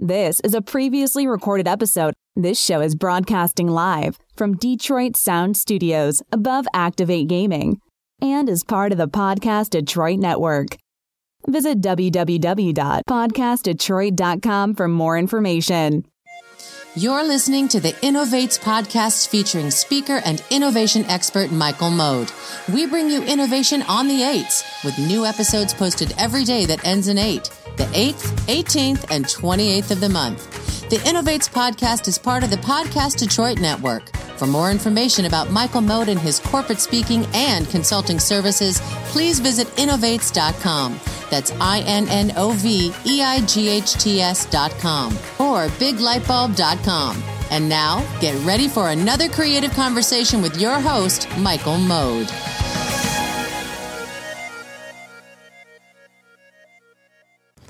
This is a previously recorded episode. This show is broadcasting live from Detroit Sound Studios above Activate Gaming and is part of the Podcast Detroit Network. Visit www.podcastdetroit.com for more information. You're listening to the InnovEights podcast featuring speaker and innovation expert Michael Mode. We bring you innovation on the 8s with new episodes posted every day that ends in 8 the 8th, 18th, and 28th of the month. The InnovEights podcast is part of the Podcast Detroit Network. For more information about Michael Mode and his corporate speaking and consulting services, please visit innoveights.com. That's I N N O V E I G H T S.com or biglightbulb.com. And now, get ready for another creative conversation with your host, Michael Mode.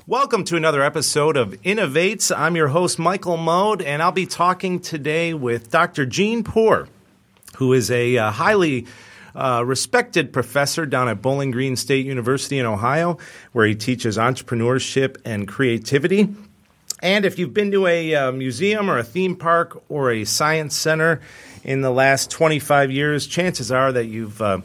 Welcome to another episode of InnovEights. I'm your host, Michael Mode, and I'll be talking today with Dr. Gene Poor, who is a uh, highly uh, respected professor down at Bowling Green State University in Ohio, where he teaches entrepreneurship and creativity. And if you've been to a uh, museum or a theme park or a science center in the last 25 years, chances are that you've uh,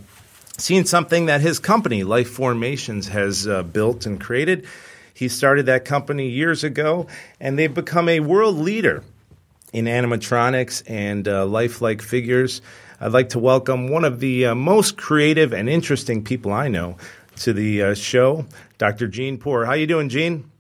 seen something that his company, LifeFormations, has uh, built and created. He started that company years ago, and they've become a world leader in animatronics and uh, lifelike figures. I'd like to welcome one of the uh, most creative and interesting people I know to the uh, show, Dr. Gene Poor. How you doing, Gene?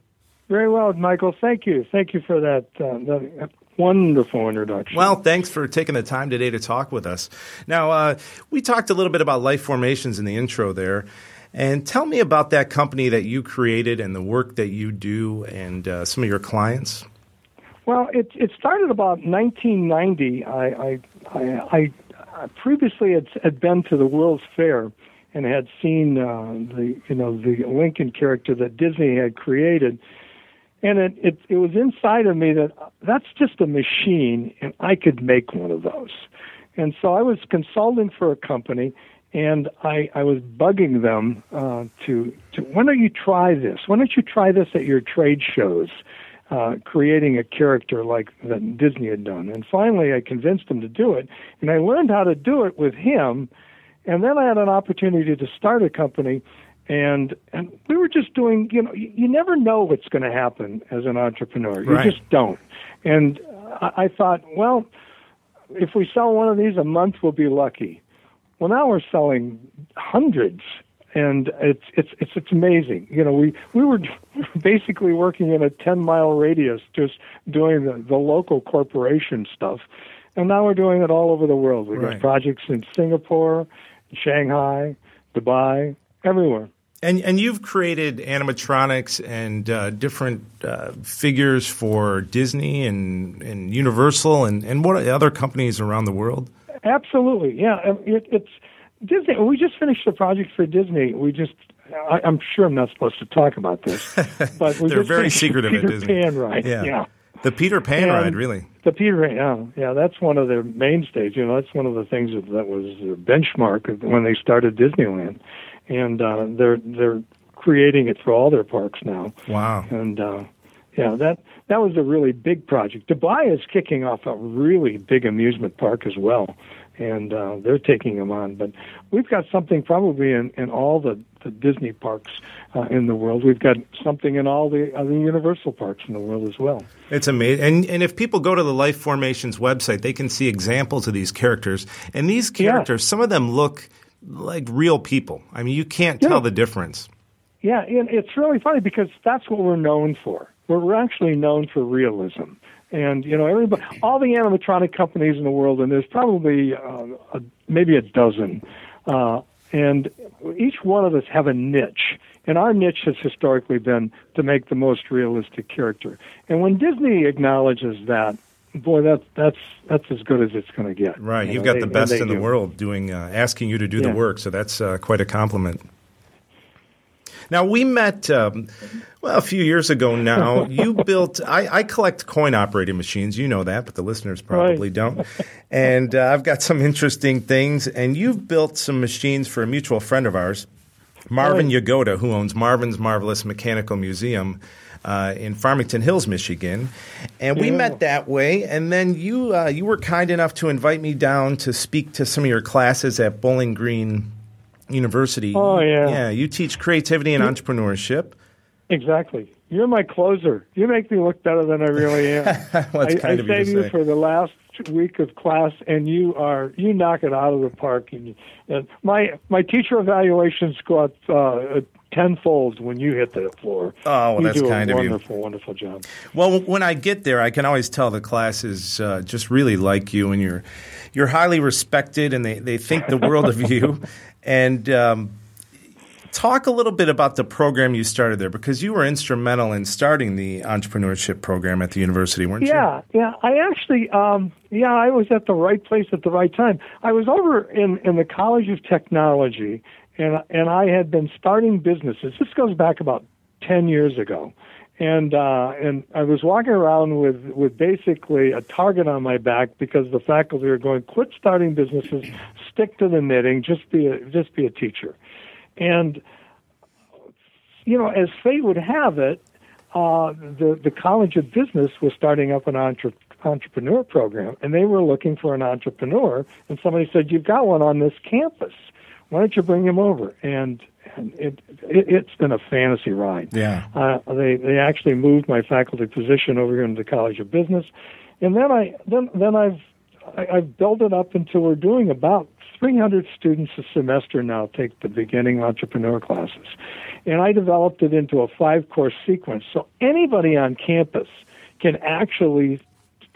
Very well, Michael. Thank you. Thank you for that, uh, that wonderful introduction. Well, thanks for taking the time today to talk with us. Now, uh, we talked a little bit about LifeFormations in the intro there. And tell me about that company that you created and the work that you do and uh, some of your clients. Well, it it started about 1990. I I I, I previously had, had been to the World's Fair and had seen uh, the you know the Lincoln character that Disney had created, and it, it it was inside of me that that's just a machine and I could make one of those, and so I was consulting for a company and I, I was bugging them uh, to, to why don't you try this? Why don't you try this at your trade shows, uh, creating a character like that Disney had done? And finally, I convinced them to do it, and I learned how to do it with him. And then I had an opportunity to start a company, and and we were just doing. You know, you, you never know what's going to happen as an entrepreneur. You Right. just don't. And I, I thought, well, if we sell one of these a month, we'll be lucky. Well, now we're selling hundreds, and it's it's it's it's amazing. You know, we we were basically working in a ten mile radius, just doing the the local corporation stuff, and now we're doing it all over the world. We've Right. got projects in Singapore, Shanghai, Dubai, everywhere. And, and you've created animatronics and uh, different uh, figures for Disney and, and Universal and, and what other companies around the world? Absolutely, yeah. It, it's Disney. We just finished a project for Disney. We just. I, I'm sure I'm not supposed to talk about this, but we They're very secretive the at Peter Disney. Pan ride. Yeah. yeah. The Peter Pan And ride, really. The Peter Pan, yeah, yeah, that's one of their mainstays. You know, that's one of the things that, that was their benchmark when they started Disneyland, and uh, they're they're creating it for all their parks now. Wow. And uh, yeah, that that was a really big project. Dubai is kicking off a really big amusement park as well, and uh, they're taking them on. But we've got something probably in, in all the, the Disney parks uh, in the world. We've got something in all the other Universal parks in the world as well. It's amazing. And, and if people go to the LifeFormations website, they can see examples of these characters. And these characters, some of them look like real people. I mean, you can't Yeah. tell the difference. Yeah, and it's really funny because that's what we're known for. We're, we're actually known for realism. And you know, everybody, all the animatronic companies in the world, and there's probably uh, a, maybe a dozen, uh, and each one of us have a niche. And our niche has historically been to make the most realistic character. And when Disney acknowledges that, boy, that that's that's as good as it's going to get. Right. You You've got they- the best in the do. world doing, uh, asking you to do the work. So that's uh, quite a compliment. Now we met um, well a few years ago. Now you built. I, I collect coin operating machines. You know that, but the listeners probably Right. don't. And uh, I've got some interesting things. And you've built some machines for a mutual friend of ours, Marvin Right. Yagoda, who owns Marvin's Marvelous Mechanical Museum. uh, in Farmington Hills, Michigan, and we Yeah. met that way. And then you uh, you were kind enough to invite me down to speak to some of your classes at Bowling Green University. Oh, yeah. yeah. You teach creativity and entrepreneurship. Exactly. You're my closer. You make me look better than I really am. Well, that's I, kind I you you for the last week of class, and you are you knock it out of the park. And, and my my teacher evaluations go up uh, tenfold when you hit the floor. Oh, well, you that's do kind a of you. wonderful, wonderful job. Well, when I get there, I can always tell the classes uh, just really like you, and you're you're highly respected, and they, they think the world of you. And um, talk a little bit about the program you started there, because you were instrumental in starting the entrepreneurship program at the university, weren't you? Yeah, yeah. I actually, um, yeah, I was at the right place at the right time. I was over in in the College of Technology, and and I had been starting businesses. This goes back about ten years ago, and uh, and I was walking around with with basically a target on my back because the faculty were going, "Quit starting businesses, stick to the knitting, just be a just be a teacher," and you know, as fate would have it, uh, the the College of Business was starting up an entre- entrepreneur program, and they were looking for an entrepreneur. And somebody said, "You've got one on this campus. Why don't you bring him over?" And, and it, it it's been a fantasy ride. Yeah. Uh, they they actually moved my faculty position over here into the College of Business, and then I then then I've I, I've built it up until we're doing about 300 students a semester now take the beginning entrepreneur classes, and I developed it into a five course sequence so anybody on campus can actually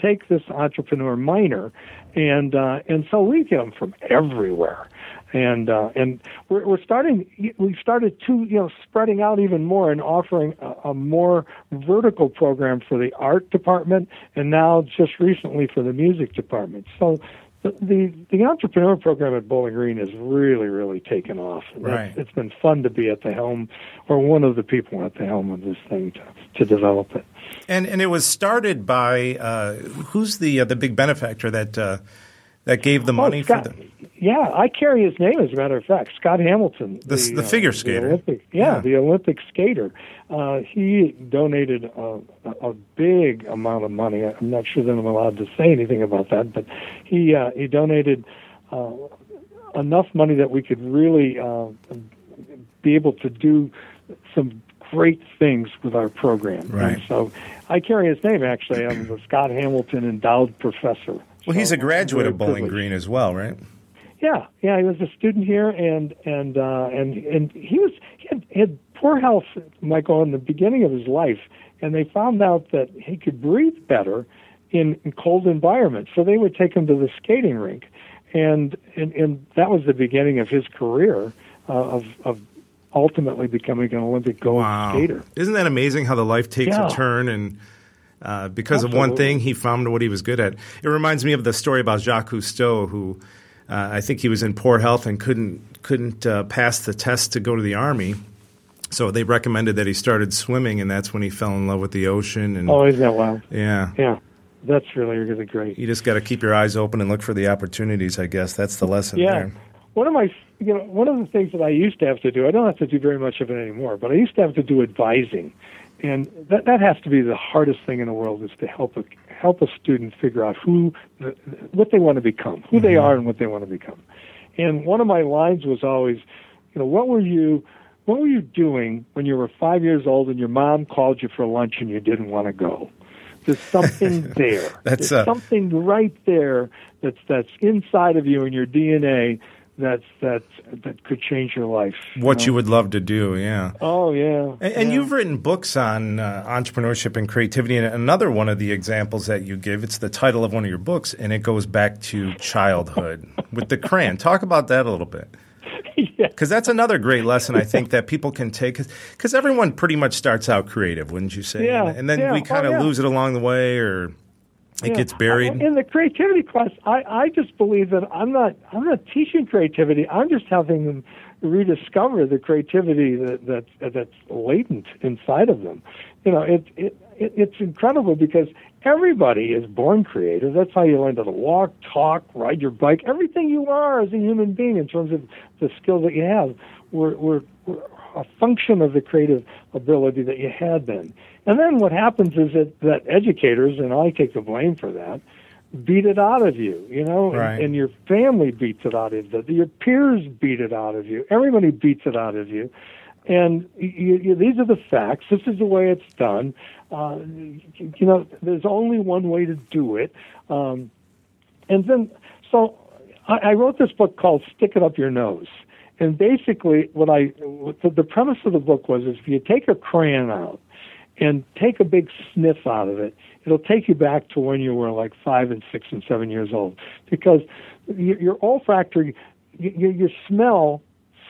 take this entrepreneur minor, and uh, and so we get them from everywhere and uh, and we're, we're starting. We started to you know spreading out even more and offering a, a more vertical program for the art department, and now just recently for the music department. So. The, the entrepreneur program at Bowling Green has really really taken off. Right. It's, it's been fun to be at the helm, or one of the people at the helm of this thing to to develop it. And and it was started by uh, who's the uh, the big benefactor that uh, that gave the money Oh, Scott, for the Yeah, I carry his name as a matter of fact. Scott Hamilton, The- the figure skater. Olympic, yeah, Yeah. the Olympic skater. Uh, he donated a, a, a big amount of money. I'm not sure that I'm allowed to say anything about that, but he uh, he donated uh, enough money that we could really uh, be able to do some great things with our program. Right. And so I carry his name actually. I'm the Scott Hamilton Endowed Professor. well, he's a graduate of Bowling privileged. Green as well, right? Yeah, yeah, he was a student here, and and uh, and and he was he had, he had poor health, Michael, in the beginning of his life, and they found out that he could breathe better in, in cold environments. So they would take him to the skating rink, and and, and that was the beginning of his career uh, of of ultimately becoming an Olympic gold skater. Isn't that amazing how the life takes Yeah. a turn and uh, because of one thing, he found what he was good at. It reminds me of the story about Jacques Cousteau, who uh, I think he was in poor health and couldn't couldn't uh, pass the test to go to the army. So they recommended that he started swimming, and that's when he fell in love with the ocean. And Oh, isn't that wild? yeah, Yeah, that's really really great. you just got to keep your eyes open and look for the opportunities. I guess that's the lesson Yeah. there. One of my, you know, one of the things that I used to have to do, I don't have to do very much of it anymore, but I used to have to do advising. And that, that has to be the hardest thing in the world is to help a, help a student figure out who, what they want to become, who they are and what they want to become. And one of my lines was always, you know, what were you, what were you doing when you were five years old and your mom called you for lunch and you didn't want to go? There's something there. That's, There's uh, something right there that's that's inside of you in your DNA that's that that could change your life. What know? you would love to do, yeah. Oh yeah. And, and yeah. you've written books on uh, entrepreneurship and creativity. And another one of the examples that you give, it's the title of one of your books, and it goes back to childhood with the crayon. Talk about that a little bit. yeah. Because that's another great lesson I think that people can take. Because everyone pretty much starts out creative, wouldn't you say? Yeah, And then yeah. we kind Oh, of yeah. lose it along the way, or it Yeah. gets buried. In the creativity class, I, I just believe that I'm not I'm not teaching creativity. I'm just having them rediscover the creativity that, that that's latent inside of them. You know, it, it it it's incredible because everybody is born creative. That's how you learn to walk, talk, ride your bike. Everything you are as a human being, in terms of the skills that you have, we're we're, we're a function of the creative ability that you had then. And then what happens is that, that educators, and I take the blame for that, beat it out of you, you know, Right. and, and your family beats it out of you, your peers beat it out of you, everybody beats it out of you. And you, you, these are the facts. This is the way it's done. Uh, you know, there's only one way to do it. Um, and then, so I, I wrote this book called "Stick It Up Your Nose," and basically, what I what the, premise of the book was: is if you take a crayon out and take a big sniff out of it, it'll take you back to when you were like five and six and seven years old, because your, olfactory, your, your smell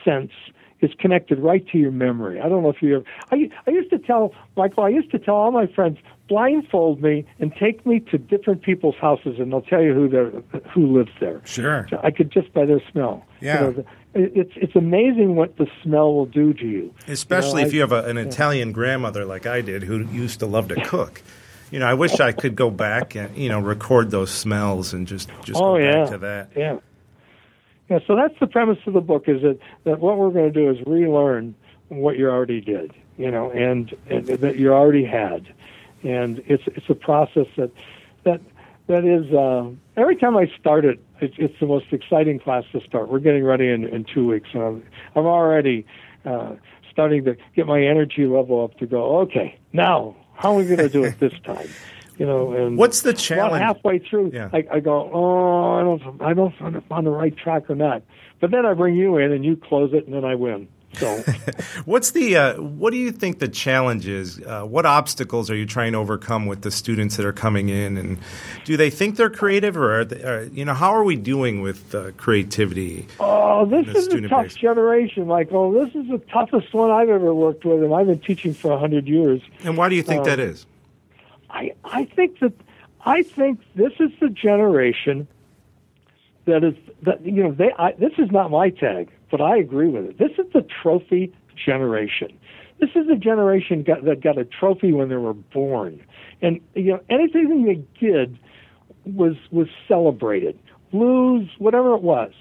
sense is connected right to your memory. I don't know if you ever. I, I used to tell Michael. I used to tell all my friends blindfold me and take me to different people's houses, and they'll tell you who they're who lives there. Sure. I could just by their smell. Yeah. You know, it's it's amazing what the smell will do to you. Especially You know, if I- you have a, an Italian grandmother like I did who used to love to cook. You know, I wish I could go back and you know record those smells and just just oh go yeah, back to that. Yeah, yeah. So that's the premise of the book: is that that what we're going to do is relearn what you already did, you know, and, and that you already had, and it's it's a process that that that is uh, every time I start it, it's, it's the most exciting class to start. We're getting ready in, in two weeks, and I'm, I'm already uh, starting to get my energy level up to go. Okay, now how are we going to do it this time? You know, and What's the about challenge? halfway through, Yeah. I, I go, oh, I don't, I don't know if I'm on the right track or not. But then I bring you in and you close it, and then I win. So, What's the uh, what do you think the challenge is? Uh, what obstacles are you trying to overcome with the students that are coming in? And do they think they're creative, or are they, are, you know how are we doing with uh, creativity? oh, this is a tough base. generation, Michael. This is the toughest one I've ever worked with, and I've been teaching for a hundred years. And why do you think Um, that is? I, I think that I think this is the generation that is that you know they I, this is not my tag, but I agree with it. This is the trophy generation. This is a generation got, that got a trophy when they were born, and you know anything they did was was celebrated, lose whatever it was,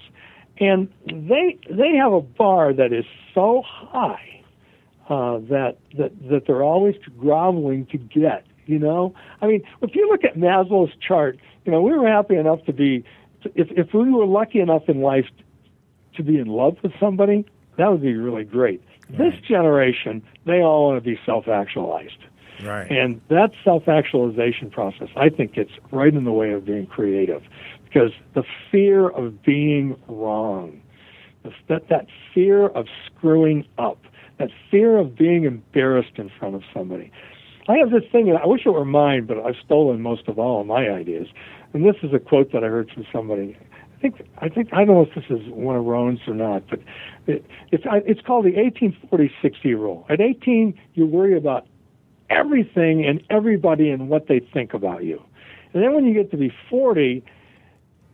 and they they have a bar that is so high uh, that that that they're always groveling to get. You know, I mean, if you look at Maslow's chart, you know, we were happy enough to be, if if we were lucky enough in life to be in love with somebody, that would be really great. This generation, they all want to be self-actualized. Right. And that self actualization process, I think gets right in the way of being creative because the fear of being wrong, that, that fear of screwing up, that fear of being embarrassed in front of somebody. I have this thing, and I wish it were mine, but I've stolen most of all of my ideas. And this is a quote that I heard from somebody. I think I think I don't know if this is one of Rowan's or not, but it, it's it's called the 1840-60 rule. At 18, you worry about everything and everybody and what they think about you. And then when you get to be 40,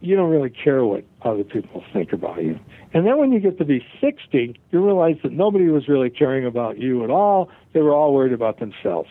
you don't really care what other people think about you. And then when you get to be 60, you realize that nobody was really caring about you at all. They were all worried about themselves.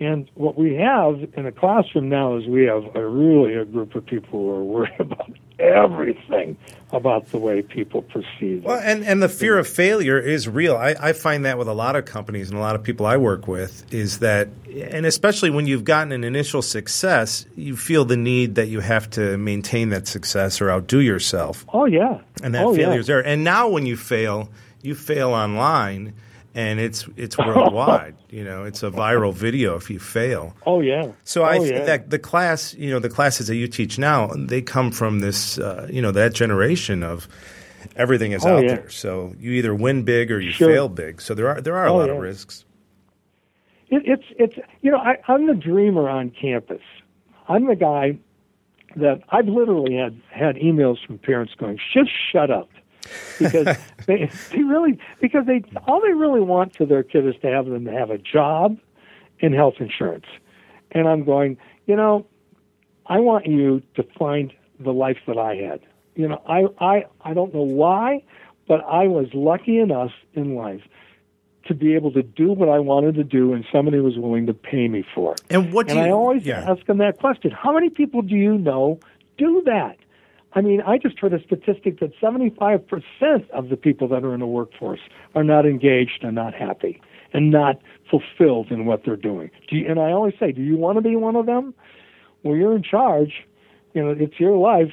And what we have in a classroom now is we have a really a group of people who are worried about everything about the way people perceive Well, and, and the fear of failure is real. I, I find that with a lot of companies and a lot of people I work with is that, and especially when you've gotten an initial success, you feel the need that you have to maintain that success or outdo yourself. Oh yeah, And that oh, failure yeah. is there. And now when you fail, you fail online and it's it's worldwide. you know, it's a viral video if you fail. Oh yeah. So I oh, yeah. that the class, you know, the classes that you teach now, they come from this, uh, you know, that generation of everything is Oh, out yeah. there. So you either win big or you Sure. fail big. So there are there are a Oh, lot yeah. of risks. It, it's it's you know I, I'm the dreamer on campus. I'm the guy that I've literally had had emails from parents going, "Just shut up," because they they really because they all they really want for their kid is to have them to have a job and health insurance. And I'm going, you know, I want you to find the life that I had. You know, I I I don't know why, but I was lucky enough in life to be able to do what I wanted to do, and somebody was willing to pay me for it. And what do And you I always yeah. ask them that question: How many people do you know do that? I mean, I just heard a statistic that 75% of the people that are in the workforce are not engaged and not happy. and not fulfilled in what they're doing. Do you, and I always say, do you want to be one of them? Well, you're in charge. You know, it's your life.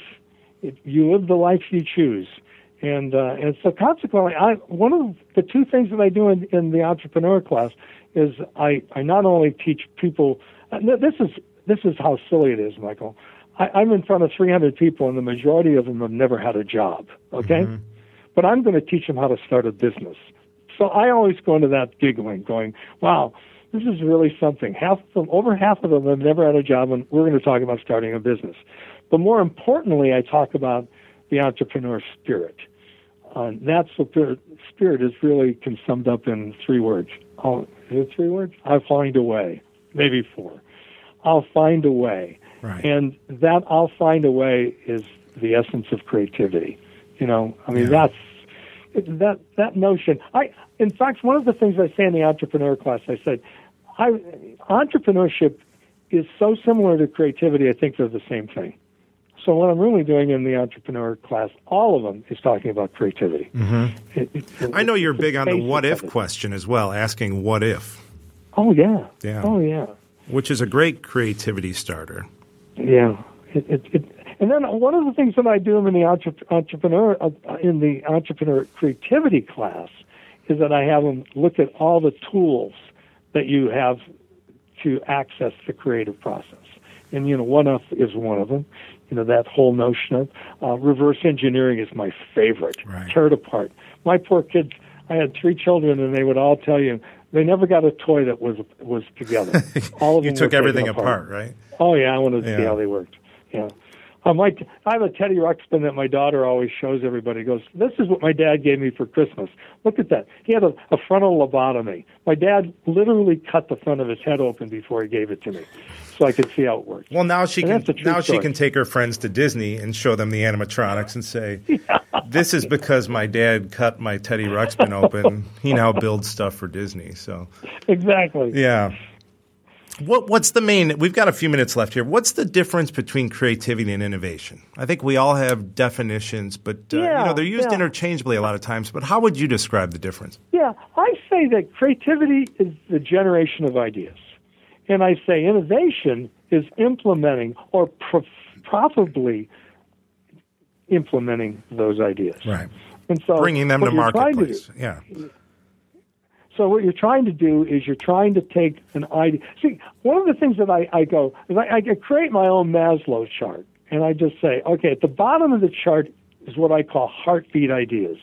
It, you live the life you choose. And uh, and so consequently, I one of the two things that I do in, in the entrepreneur class is I, I not only teach people. Uh, this is this is how silly it is, Michael. I, I'm in front of 300 people, and the majority of them have never had a job. Okay, mm-hmm. but I'm going to teach them how to start a business. So I always go into that giggling, going, "Wow, this is really something." Half of them, over half of them, have never had a job, and we're going to talk about starting a business. But more importantly, I talk about the entrepreneur spirit uh, that spirit is really can summed up in three words. Oh, is it three words? I'll find a way. Maybe four. I'll find a way. Right. And that I'll find a way is the essence of creativity. You know, I mean yeah. that's that that notion. I in fact one of the things I say in the entrepreneur class, I said, I entrepreneurship is so similar to creativity. I think they're the same thing. So what I'm really doing in the entrepreneur class, all of them, is talking about creativity. Mm-hmm. It, it, it, I know you're big on the what if question as well, asking what if. Oh yeah. Yeah. Oh yeah. Which is a great creativity starter. Yeah. it, it, it, and then one of the things that I do in the entrepreneur uh, in the entrepreneur creativity class is that I have them look at all the tools that you have to access the creative process. And you know, one of is one of them you know that whole notion of uh, reverse engineering is my favorite. Right. Tear it apart. My poor kids. I had three children, and they would all tell you they never got a toy that was was together. All of you took everything apart. apart. right? Oh yeah, I wanted to yeah. see how they worked. Yeah. I. I have a Teddy Ruxpin that my daughter always shows everybody. Goes, this is what my dad gave me for Christmas. Look at that. He had a, a frontal lobotomy. My dad literally cut the front of his head open before he gave it to me so I could see how it worked. Well, now she and can now story. she can take her friends to Disney and show them the animatronics and say, yeah. "This is because my dad cut my Teddy Ruxpin open. he now builds stuff for Disney." So exactly, yeah. What, what's the main? We've got a few minutes left here. What's the difference between creativity and innovation? I think we all have definitions, but uh, yeah, you know they're used yeah. interchangeably a lot of times. But how would you describe the difference? Yeah, I say that creativity is the generation of ideas. And I say innovation is implementing or pro- profitably implementing those ideas. Right. And so bringing them to marketplace. To yeah. So what you're trying to do is you're trying to take an idea. See, one of the things that I, I go is I, I create my own Maslow chart, and I just say, okay, at the bottom of the chart is what I call heartbeat ideas.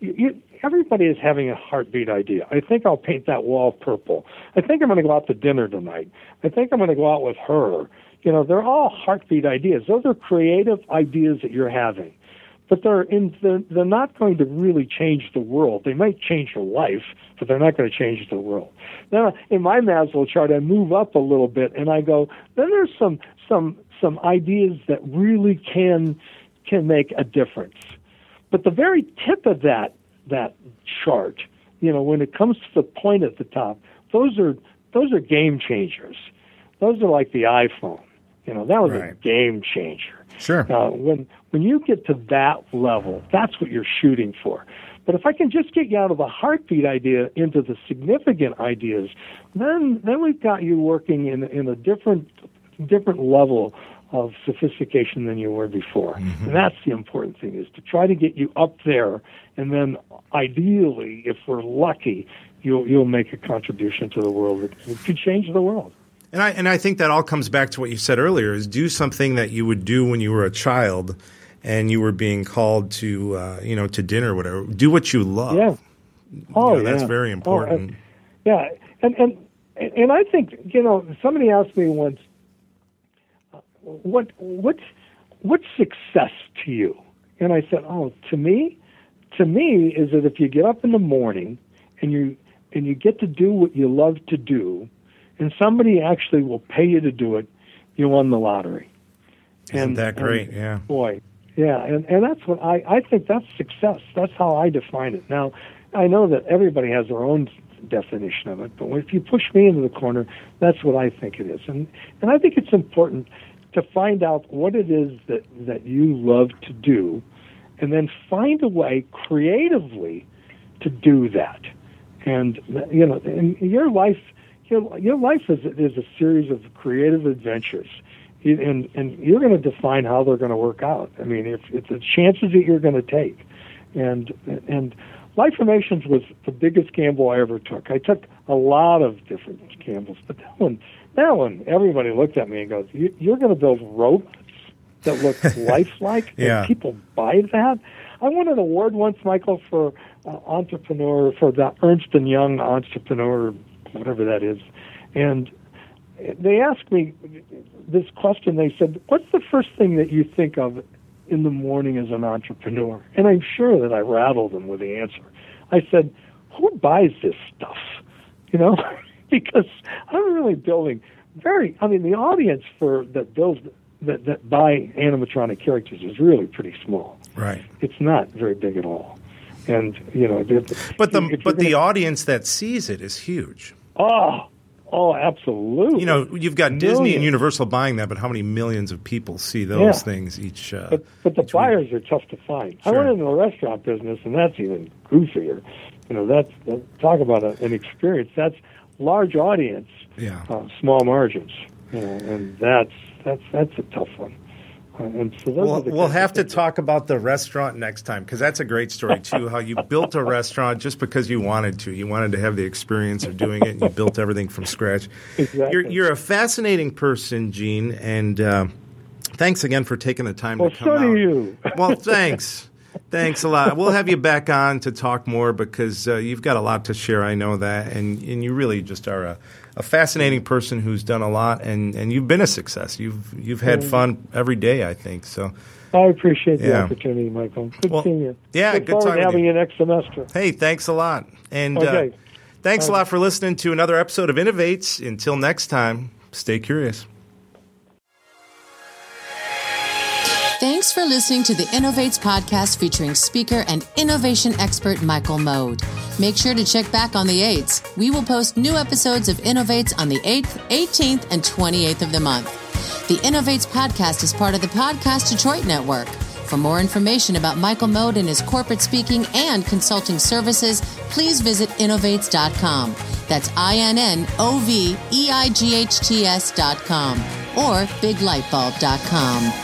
You, you, everybody is having a heartbeat idea. I think I'll paint that wall purple. I think I'm going to go out to dinner tonight. I think I'm going to go out with her. You know, they're all heartbeat ideas. Those are creative ideas that you're having. But they're in they're, they're not going to really change the world. They might change your life, but they're not going to change the world. Now, in my Maslow chart, I move up a little bit and I go. Then there's some some some ideas that really can can make a difference. But the very tip of that that chart. You know, when it comes to the point at the top, those are those are game changers. Those are like the iPhone. You know, that was right. a game changer. Sure. Uh, when when you get to that level, that's what you're shooting for. But if I can just get you out of the heartbeat idea into the significant ideas, then then we've got you working in in a different different level of sophistication than you were before. Mm-hmm. And that's the important thing is to try to get you up there and then ideally, if we're lucky, you'll you'll make a contribution to the world that could change the world. And I and I think that all comes back to what you said earlier: is do something that you would do when you were a child, and you were being called to uh, you know to dinner, or whatever. Do what you love. Yeah. Oh, you know, yeah. That's very important. Oh, yeah, and and and I think you know somebody asked me once, what what's what's success to you? And I said, oh, to me, to me is that if you get up in the morning and you and you get to do what you love to do, and somebody actually will pay you to do it, you won the lottery. Isn't and, that great? And, yeah. Boy, yeah, and and that's what I I think that's success. That's how I define it. Now, I know that everybody has their own definition of it, but if you push me into the corner, that's what I think it is. And and I think it's important to find out what it is that that you love to do and then find a way creatively to do that. and you know, in your life, your, your life is is a series of creative adventures, and and you're going to define how they're going to work out. I mean, if it's the chances that you're going to take, and and LifeFormations was the biggest gamble I ever took. I took a lot of different gambles, but that one, that one, everybody looked at me and goes, "You're going to build robots that look lifelike, yeah. and people buy that." I won an award once, Michael, for uh, entrepreneur for the Ernst and Young entrepreneur, whatever that is, and they asked me this question. They said, "What's the first thing that you think of in the morning as an entrepreneur? And I'm sure that I rattled them with the answer. I said, Who buys this stuff? You know, because I'm really building very I mean the audience for that builds that, that buy animatronic characters is really pretty small. Right. It's not very big at all. And you know, but the but the audience that sees it is huge. Oh, Oh, absolutely. You know, you've got Millions. Disney and Universal buying that, but how many millions of people see those Yeah. things each? Uh, But but the buyers week? are tough to find. Sure. I went into the restaurant business, and that's even goofier. You know, that's that, talk about a, an experience. That's large audience, Yeah. uh, small margins. You know, and that's that's that's a tough one. And so We'll, we'll have to talk about the restaurant next time because that's a great story too. How you built a restaurant just because you wanted to. You wanted to have the experience of doing it, and you built everything from scratch. Exactly. You're, you're a fascinating person, Gene, and uh, thanks again for taking the time Well, to come so out. do you. Well, thanks. Thanks a lot. We'll have you back on to talk more because uh, you've got a lot to share. I know that, and and you really just are a, a fascinating person who's done a lot, and, and you've been a success. You've you've had fun every day, I think. So, I appreciate the Yeah. opportunity, Michael. Good Well, seeing you. yeah, Look good forward talking to having you. you next semester. hey, thanks a lot, and Okay. uh, thanks a lot for listening to another episode of InnovEights. Until next time, stay curious. Thanks for listening to the InnovEights podcast featuring speaker and innovation expert Michael Mode. Make sure to check back on the 8th. We will post new episodes of InnovEights on the 8th, 18th, and 28th of the month. The InnovEights podcast is part of the Podcast Detroit Network. For more information about Michael Mode and his corporate speaking and consulting services, please visit innoveights.com. That's I N N O V E I G H T S.com or biglightbulb.com.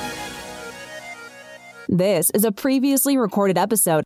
This is a previously recorded episode